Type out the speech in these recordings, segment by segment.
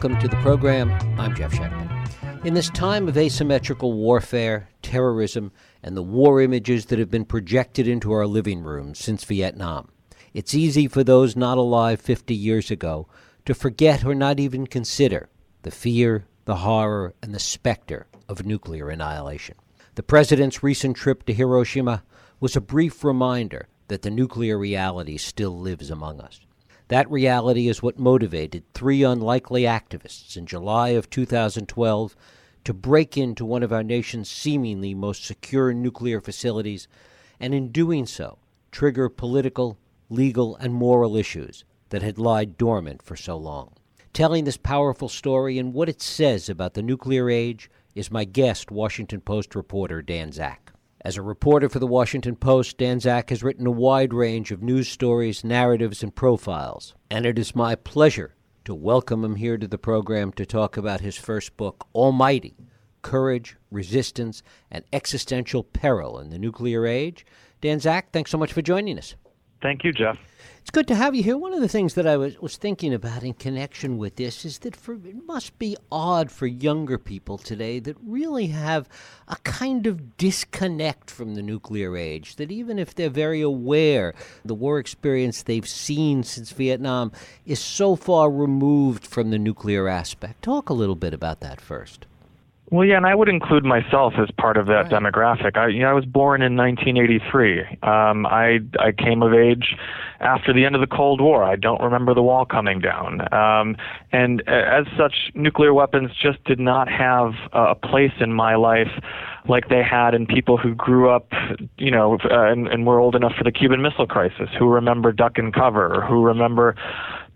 Welcome to the program. I'm Jeff Schechtman. In this time of asymmetrical warfare, terrorism, and the war images that have been projected into our living rooms since Vietnam, it's easy for those not alive 50 years ago to forget or not even consider the fear, the horror, and the specter of nuclear annihilation. The president's recent trip to Hiroshima was a brief reminder that the nuclear reality still lives among us. That reality is what motivated three unlikely activists in July of 2012 to break into one of our nation's seemingly most secure nuclear facilities, and in doing so, trigger political, legal, and moral issues that had lied dormant for so long. Telling this powerful story and what it says about the nuclear age is my guest, Washington Post reporter Dan Zak. As a reporter for the Washington Post, Dan Zak has written a wide range of news stories, narratives, and profiles. And it is my pleasure to welcome him here to the program to talk about his first book, Almighty Courage, Resistance, and Existential Peril in the Nuclear Age. Dan Zak, thanks so much for joining us. Thank you, Jeff. It's good to have you here. One of the things that I was, was thinking about in connection with this is that for, it must be odd for younger people today that really have a kind of disconnect from the nuclear age. That even if they're very aware, the war experience they've seen since Vietnam is so far removed from the nuclear aspect. Talk a little bit about that first. Well, yeah, and I would include myself as part of that right. demographic. I, you know, I was born in 1983. Um, I I came of age after the end of the Cold War. I don't remember the wall coming down, um, and as such, nuclear weapons just did not have a place in my life like they had in people who grew up, you know, uh, and, and were old enough for the Cuban Missile Crisis, who remember duck and cover, who remember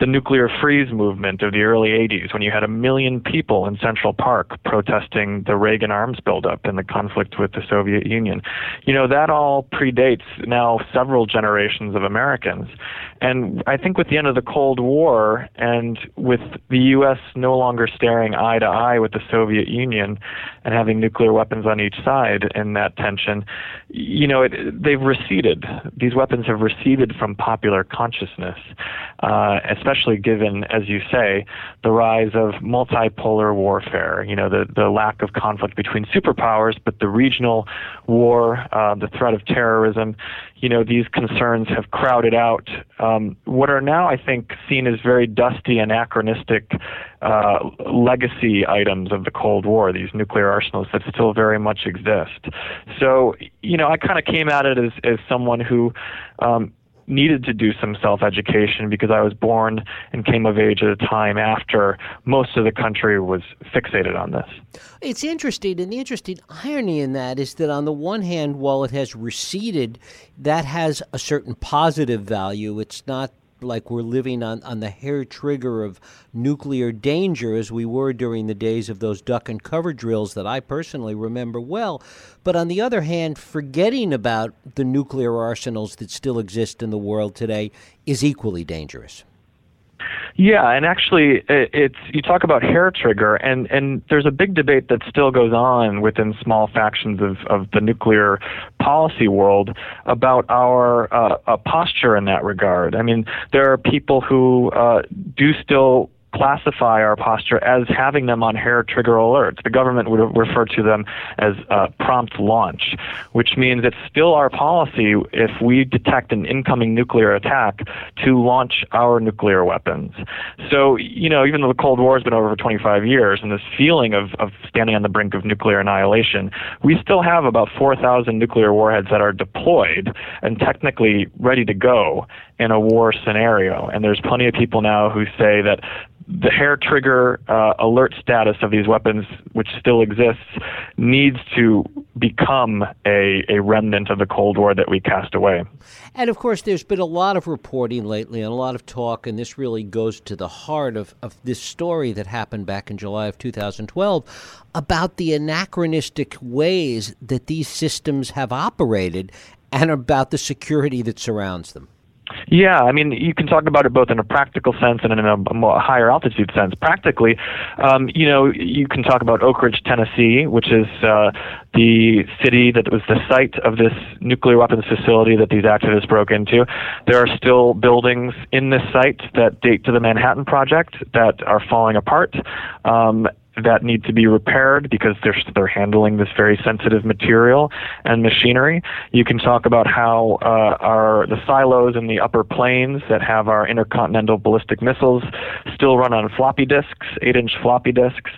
the nuclear freeze movement of the early 80s when you had a million people in Central Park protesting the Reagan arms buildup and the conflict with the Soviet Union. You know, that all predates now several generations of Americans. And I think with the end of the Cold War and with the U.S. no longer staring eye to eye with the Soviet Union and having nuclear weapons on each side in that tension, you know, it, they've receded. These weapons have receded from popular consciousness, uh, especially given, as you say, the rise of multipolar warfare. You know, the the lack of conflict between superpowers, but the regional war, uh, the threat of terrorism. You know, these concerns have crowded out um, what are now, I think, seen as very dusty, anachronistic uh, legacy items of the Cold War. These nuclear arsenals that still very much exist. So, you know, I kind of came at it as as someone who. Um, needed to do some self education because I was born and came of age at a time after most of the country was fixated on this. It's interesting, and the interesting irony in that is that on the one hand, while it has receded, that has a certain positive value. It's not like we're living on, on the hair trigger of nuclear danger as we were during the days of those duck and cover drills that I personally remember well. But on the other hand, forgetting about the nuclear arsenals that still exist in the world today is equally dangerous. Yeah, and actually, it's you talk about hair trigger, and and there's a big debate that still goes on within small factions of of the nuclear policy world about our uh, posture in that regard. I mean, there are people who uh, do still classify our posture as having them on hair trigger alerts. The government would refer to them as uh, prompt launch, which means it's still our policy if we detect an incoming nuclear attack to launch our nuclear weapons. So, you know, even though the Cold War has been over for 25 years and this feeling of, of standing on the brink of nuclear annihilation, we still have about 4,000 nuclear warheads that are deployed and technically ready to go in a war scenario. And there's plenty of people now who say that the hair trigger uh, alert status of these weapons, which still exists, needs to become a, a remnant of the Cold War that we cast away. And of course, there's been a lot of reporting lately and a lot of talk, and this really goes to the heart of, of this story that happened back in July of 2012 about the anachronistic ways that these systems have operated and about the security that surrounds them. Yeah, I mean, you can talk about it both in a practical sense and in a, more higher altitude sense. Practically, um, you know, you can talk about Oak Ridge, Tennessee, which is uh, the city that was the site of this nuclear weapons facility that these activists broke into. There are still buildings in this site that date to the Manhattan Project that are falling apart. Um, that need to be repaired because they're they're handling this very sensitive material and machinery. You can talk about how uh, our the silos in the upper plains that have our intercontinental ballistic missiles still run on floppy disks, eight-inch floppy disks.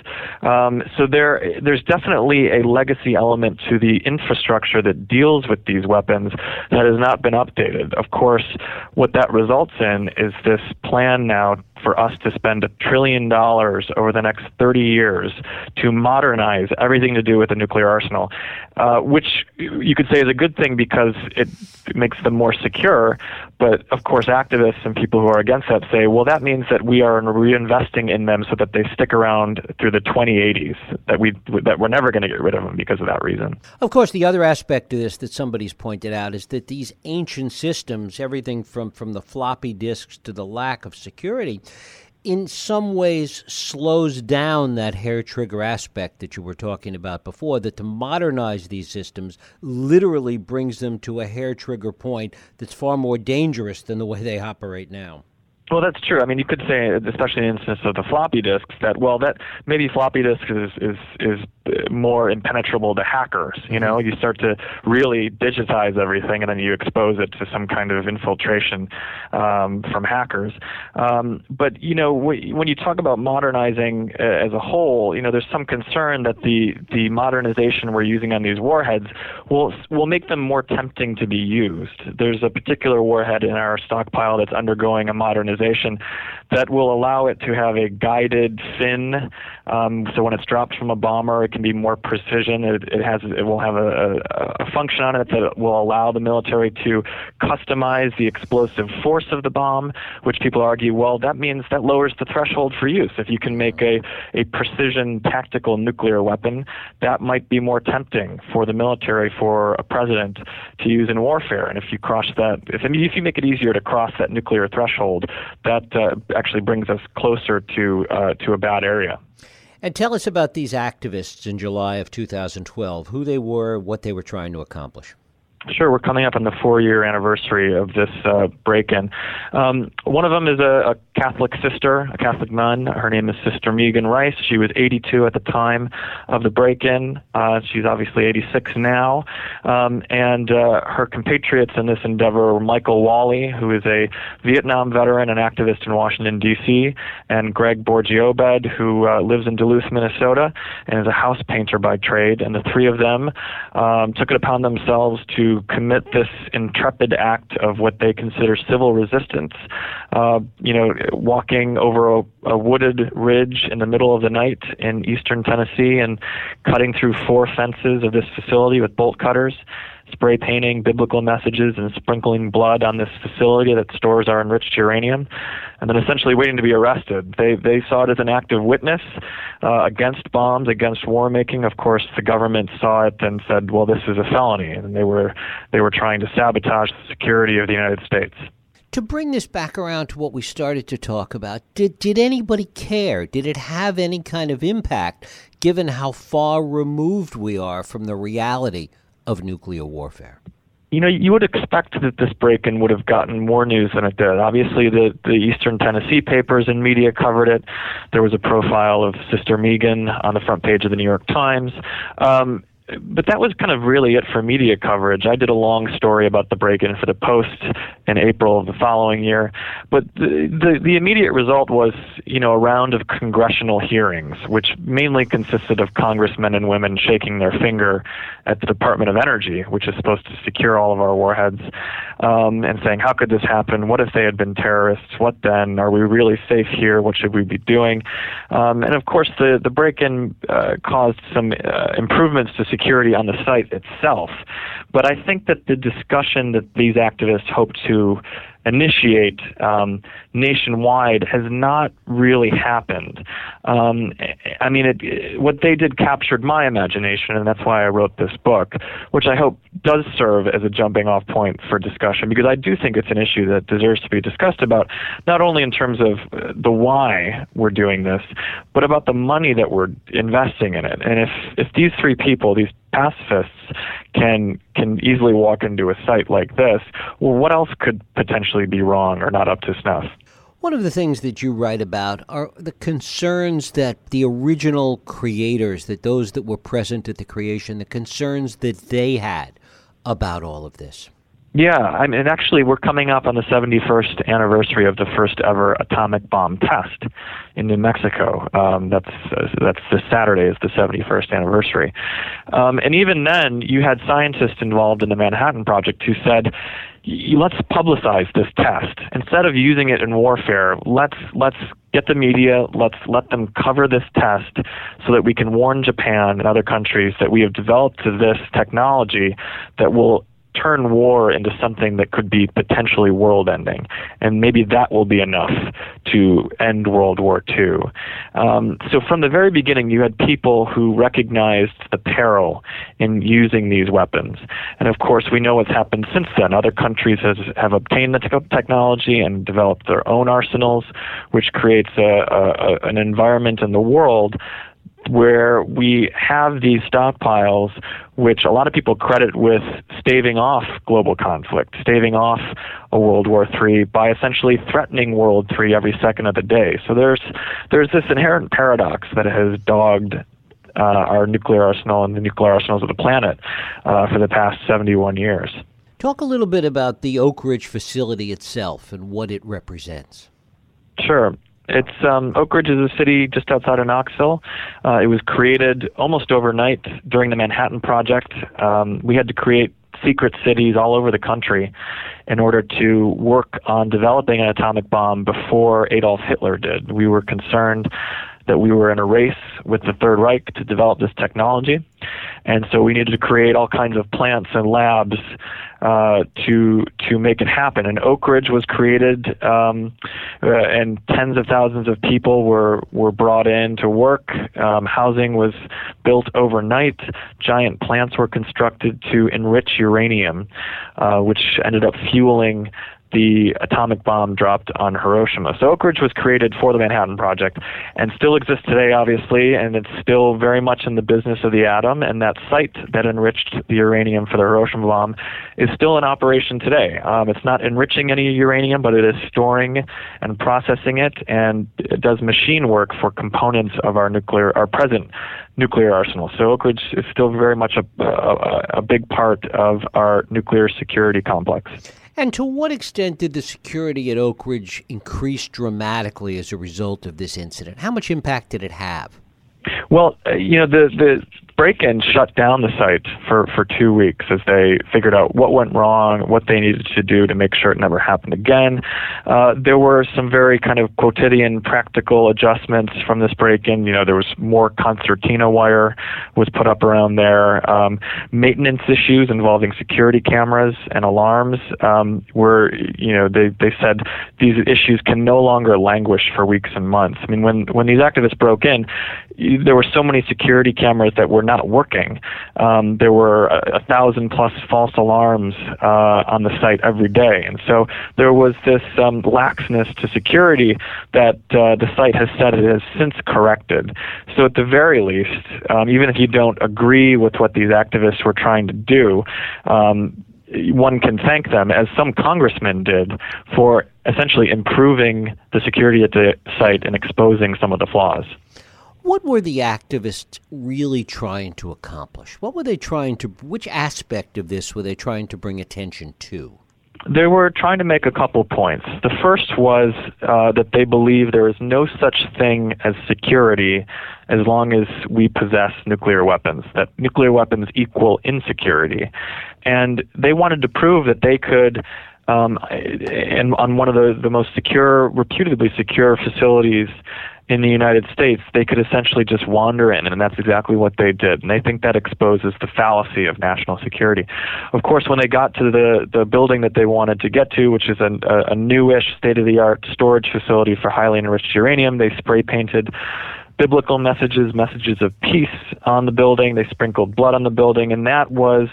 Um, so there there's definitely a legacy element to the infrastructure that deals with these weapons that has not been updated. Of course, what that results in is this plan now for us to spend a trillion dollars over the next 30 years to modernize everything to do with the nuclear arsenal, uh, which you could say is a good thing because it makes them more secure. But of course, activists and people who are against that say, well, that means that we are reinvesting in them so that they stick around through the 2080s. That we that we're never going to get rid of them because of that reason. Of course, the other aspect of this that somebody's pointed out is that these ancient systems, everything from from the floppy disks to the lack of security, in some ways slows down that hair trigger aspect that you were talking about before. That to modernize these systems literally brings them to a hair trigger point that's far more dangerous than the way they operate now. Well, that's true. I mean, you could say, especially in the instance of the floppy disks, that well, that maybe floppy disks is is is more impenetrable to hackers. You know, mm-hmm. you start to really digitize everything, and then you expose it to some kind of infiltration um, from hackers. Um, but you know, when you talk about modernizing uh, as a whole, you know, there's some concern that the the modernization we're using on these warheads will will make them more tempting to be used. There's a particular warhead in our stockpile that's undergoing a modernization organization that will allow it to have a guided fin. Um, so when it's dropped from a bomber, it can be more precision. It, it has it will have a, a, a function on it that will allow the military to customize the explosive force of the bomb, which people argue, well, that means that lowers the threshold for use. If you can make a, a precision tactical nuclear weapon, that might be more tempting for the military, for a president to use in warfare. And if you cross that, if, if you make it easier to cross that nuclear threshold, that uh, actually brings us closer to uh, to a bad area. And tell us about these activists in July of 2012, who they were, what they were trying to accomplish. Sure, we're coming up on the four-year anniversary of this uh, break-in. Um, one of them is a, a, Catholic sister, a Catholic nun. Her name is Sister Megan Rice. She was 82 at the time of the break-in. Uh, she's obviously 86 now. Um, and uh, her compatriots in this endeavor were Michael Walli, who is a Vietnam veteran and activist in Washington D.C., and Greg Boertje-Obed, who uh, lives in Duluth, Minnesota, and is a house painter by trade. And the three of them um, took it upon themselves to commit this intrepid act of what they consider civil resistance. Uh, you know, walking over a, a wooded ridge in the middle of the night in eastern Tennessee and cutting through four fences of this facility with bolt cutters spray painting biblical messages and sprinkling blood on this facility that stores our enriched uranium, and then essentially waiting to be arrested. They they saw it as an act of witness uh, against bombs, against war making. Of course, the government saw it and said, "Well, this is a felony," and they were they were trying to sabotage the security of the United States. To bring this back around to what we started to talk about, did did anybody care? Did it have any kind of impact, given how far removed we are from the reality of nuclear warfare? You know, you would expect that this break-in would have gotten more news than it did. Obviously, the the Eastern Tennessee papers and media covered it. There was a profile of Sister Megan on the front page of the New York Times. Um, but that was kind of really it for media coverage. I did a long story about the break-in for the Post in April of the following year, but the, the, the immediate result was, you know, a round of congressional hearings, which mainly consisted of congressmen and women shaking their finger at the Department of Energy, which is supposed to secure all of our warheads, um, and saying, "How could this happen? What if they had been terrorists? What then? Are we really safe here? What should we be doing?" Um, and of course, the the break-in uh, caused some uh, improvements to security on the site itself. But I think that the discussion that these activists hope to initiate um, nationwide has not really happened. Um, I mean, it, what they did captured my imagination, and that's why I wrote this book, which I hope does serve as a jumping off point for discussion because I do think it's an issue that deserves to be discussed about, not only in terms of uh, the why we're doing this, but about the money that we're investing in it. And if, if these three people, these pacifists can can easily walk into a site like this, well, what else could potentially be wrong or not up to snuff? One of the things that you write about are the concerns that the original creators, that those that were present at the creation, the concerns that they had about all of this. Yeah, I mean, actually, we're coming up on the 71st anniversary of the first ever atomic bomb test in New Mexico. Um, that's uh, that's this Saturday is the 71st anniversary, um, and even then, you had scientists involved in the Manhattan Project who said, "Let's publicize this test instead of using it in warfare. Let's let's get the media. Let's let them cover this test so that we can warn Japan and other countries that we have developed this technology that will." Turn war into something that could be potentially world ending. And maybe that will be enough to end World War II. Um, so from the very beginning, you had people who recognized the peril in using these weapons. And of course, we know what's happened since then. Other countries has, have obtained the te- technology and developed their own arsenals, which creates a, a, an environment in the world where we have these stockpiles, which a lot of people credit with staving off global conflict, staving off a World War III by essentially threatening World III every second of the day. So there's there's this inherent paradox that has dogged uh, our nuclear arsenal and the nuclear arsenals of the planet uh, for the past 71 years. Talk a little bit about the Oak Ridge facility itself and what it represents. Sure. It's um, Oak Ridge is a city just outside of Knoxville. Uh, it was created almost overnight during the Manhattan Project. Um, we had to create secret cities all over the country in order to work on developing an atomic bomb before Adolf Hitler did. We were concerned that we were in a race with the Third Reich to develop this technology. And so we needed to create all kinds of plants and labs uh, to to make it happen. And Oak Ridge was created, um, uh, and tens of thousands of people were were brought in to work. Um, housing was built overnight. Giant plants were constructed to enrich uranium, uh, which ended up fueling the atomic bomb dropped on Hiroshima. So Oak Ridge was created for the Manhattan Project and still exists today, obviously, and it's still very much in the business of the atom. And that site that enriched the uranium for the Hiroshima bomb is still in operation today. Um, it's not enriching any uranium, but it is storing and processing it, and it does machine work for components of our nuclear, our present nuclear arsenal. So Oak Ridge is still very much a, a, a big part of our nuclear security complex. And to what extent did the security at Oak Ridge increase dramatically as a result of this incident? How much impact did it have? Well, uh, you know, the the break-in shut down the site for, for two weeks as they figured out what went wrong, what they needed to do to make sure it never happened again. Uh, there were some very kind of quotidian practical adjustments from this break-in. You know, there was more concertina wire was put up around there. Um, maintenance issues involving security cameras and alarms um, were, you know, they, they said these issues can no longer languish for weeks and months. I mean, when, when these activists broke in, there were so many security cameras that were not working. Um, there were a, a, thousand plus false alarms uh, on the site every day, and so there was this um, laxness to security that uh, the site has said it has since corrected. So at the very least, um, even if you don't agree with what these activists were trying to do, um, one can thank them, as some congressmen did, for essentially improving the security at the site and exposing some of the flaws. What were the activists really trying to accomplish? What were they trying to, which aspect of this were they trying to bring attention to? They were trying to make a couple points. The first was uh, that they believe there is no such thing as security as long as we possess nuclear weapons, that nuclear weapons equal insecurity. And they wanted to prove that they could um, and on one of the, the most secure, reputedly secure facilities in the United States, they could essentially just wander in, and that's exactly what they did. And they think that exposes the fallacy of national security. Of course, when they got to the, the building that they wanted to get to, which is a, a, a newish, state of the art storage facility for highly enriched uranium, they spray painted biblical messages, messages of peace on the building. They sprinkled blood on the building, and that was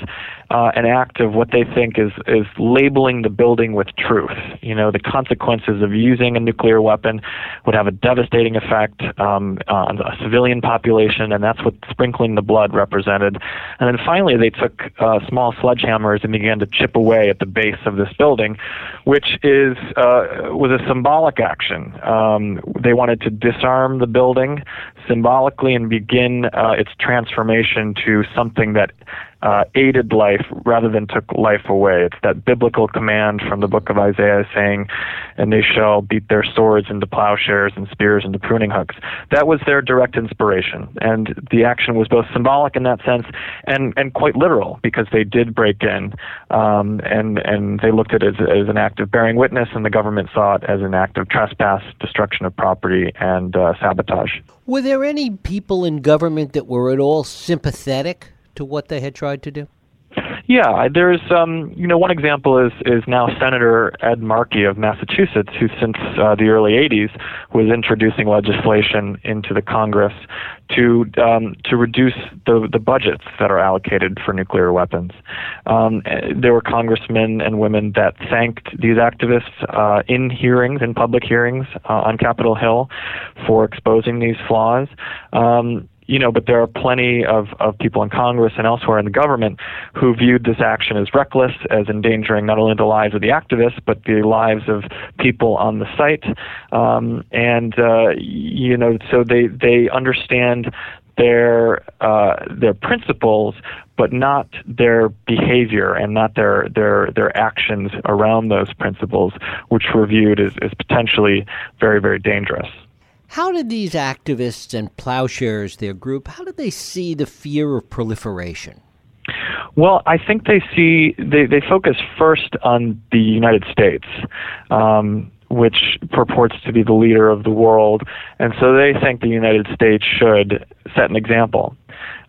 uh, an act of what they think is is labeling the building with truth. You know, the consequences of using a nuclear weapon would have a devastating effect um, on a civilian population, and that's what sprinkling the blood represented. And then finally, they took uh, small sledgehammers and began to chip away at the base of this building, which is uh, was a symbolic action. Um, they wanted to disarm the building symbolically and begin uh, its transformation to something that uh, aided life rather than took life away. It's that biblical command from the book of Isaiah saying, and they shall beat their swords into plowshares and spears into pruning hooks. That was their direct inspiration. And the action was both symbolic in that sense and, and quite literal because they did break in um, and, and they looked at it as, as an act of bearing witness and the government saw it as an act of trespass, destruction of property, and uh, sabotage. Were there any people in government that were at all sympathetic to what they had tried to do? Yeah, there's um, you know one example is is now Senator Ed Markey of Massachusetts, who since uh, the early '80s was introducing legislation into the Congress to um, to reduce the the budgets that are allocated for nuclear weapons. Um, there were congressmen and women that thanked these activists uh, in hearings, in public hearings uh, on Capitol Hill, for exposing these flaws. Um, you know, but there are plenty of, of people in Congress and elsewhere in the government who viewed this action as reckless, as endangering not only the lives of the activists, but the lives of people on the site. Um, and, uh, you know, so they, they understand their uh, their principles, but not their behavior and not their their their actions around those principles, which were viewed as, as potentially very very dangerous. How did these activists and plowshares, their group, how did they see the fear of proliferation? Well, I think they see they, they focus first on the United States, um, which purports to be the leader of the world, and so they think the United States should set an example.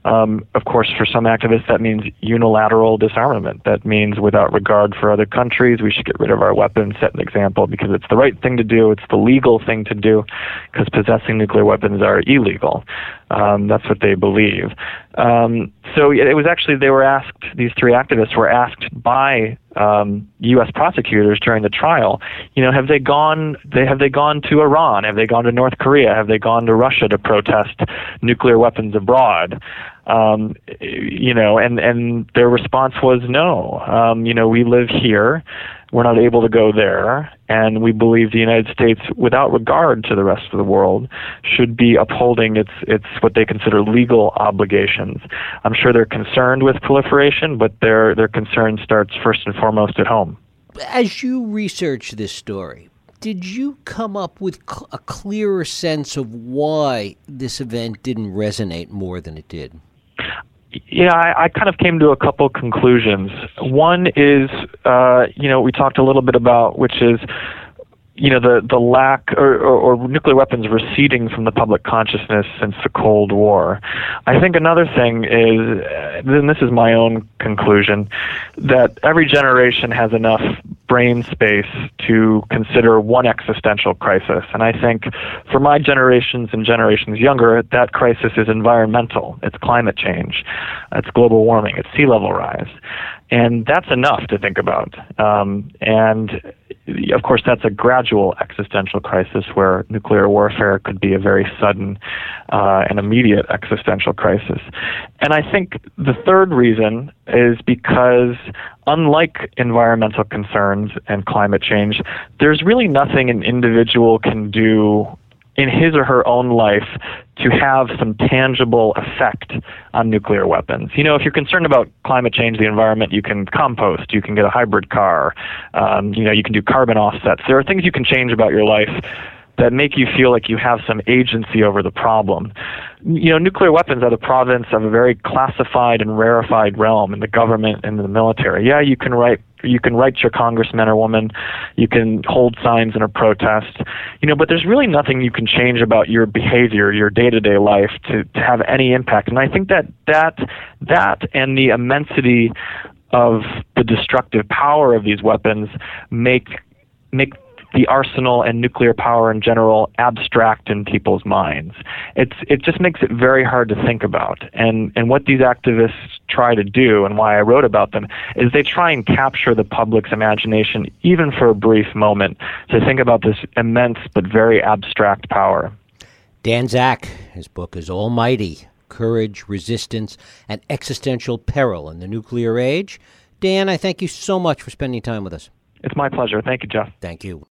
Um, of course, for some activists, that means unilateral disarmament. That means without regard for other countries, we should get rid of our weapons, set an example, because it's the right thing to do, it's the legal thing to do, because possessing nuclear weapons are illegal. Um, that's what they believe. Um, so it was actually, they were asked, these three activists were asked by um, U.S. prosecutors during the trial, you know, have they gone? They have they gone to Iran? Have they gone to North Korea? Have they gone to Russia to protest nuclear weapons abroad? Um, you know, and and their response was no. Um, you know, we live here. We're not able to go there, and we believe the United States, without regard to the rest of the world, should be upholding its its what they consider legal obligations. I'm sure they're concerned with proliferation, but their their concern starts first and foremost at home. As you research this story, did you come up with a clearer sense of why this event didn't resonate more than it did? Yeah, I, I, kind of came to a couple conclusions. One is, uh, you know, we talked a little bit about, which is, you know, the the lack or, or, or, nuclear weapons receding from the public consciousness since the Cold War. I think another thing is, and this is my own conclusion, that every generation has enough brain space to consider one existential crisis. And I think for my generations and generations younger, that crisis is environmental. It's climate change, it's global warming, it's sea level rise. And that's enough to think about. Um, and of course, that's a gradual existential crisis where nuclear warfare could be a very sudden uh, and immediate existential crisis. And I think the third reason is because, unlike environmental concerns and climate change, there's really nothing an individual can do in his or her own life to have some tangible effect on nuclear weapons. You know, if you're concerned about climate change, the environment, you can compost, you can get a hybrid car, um, you know, you can do carbon offsets. There are things you can change about your life that make you feel like you have some agency over the problem. You know, nuclear weapons are the province of a very classified and rarefied realm in the government and the military. Yeah, you can write you can write your congressman or woman, you can hold signs in a protest, you know, but there's really nothing you can change about your behavior, your day-to-day life to, to have any impact. And I think that that that and the immensity of the destructive power of these weapons make make the arsenal and nuclear power in general abstract in people's minds. It's it just makes it very hard to think about. And and what these activists try to do and why I wrote about them is they try and capture the public's imagination even for a brief moment to think about this immense but very abstract power. Dan Zak, his book is Almighty Courage, Resistance, and Existential Peril in the Nuclear Age. Dan, I thank you so much for spending time with us. It's my pleasure. Thank you, Jeff. Thank you.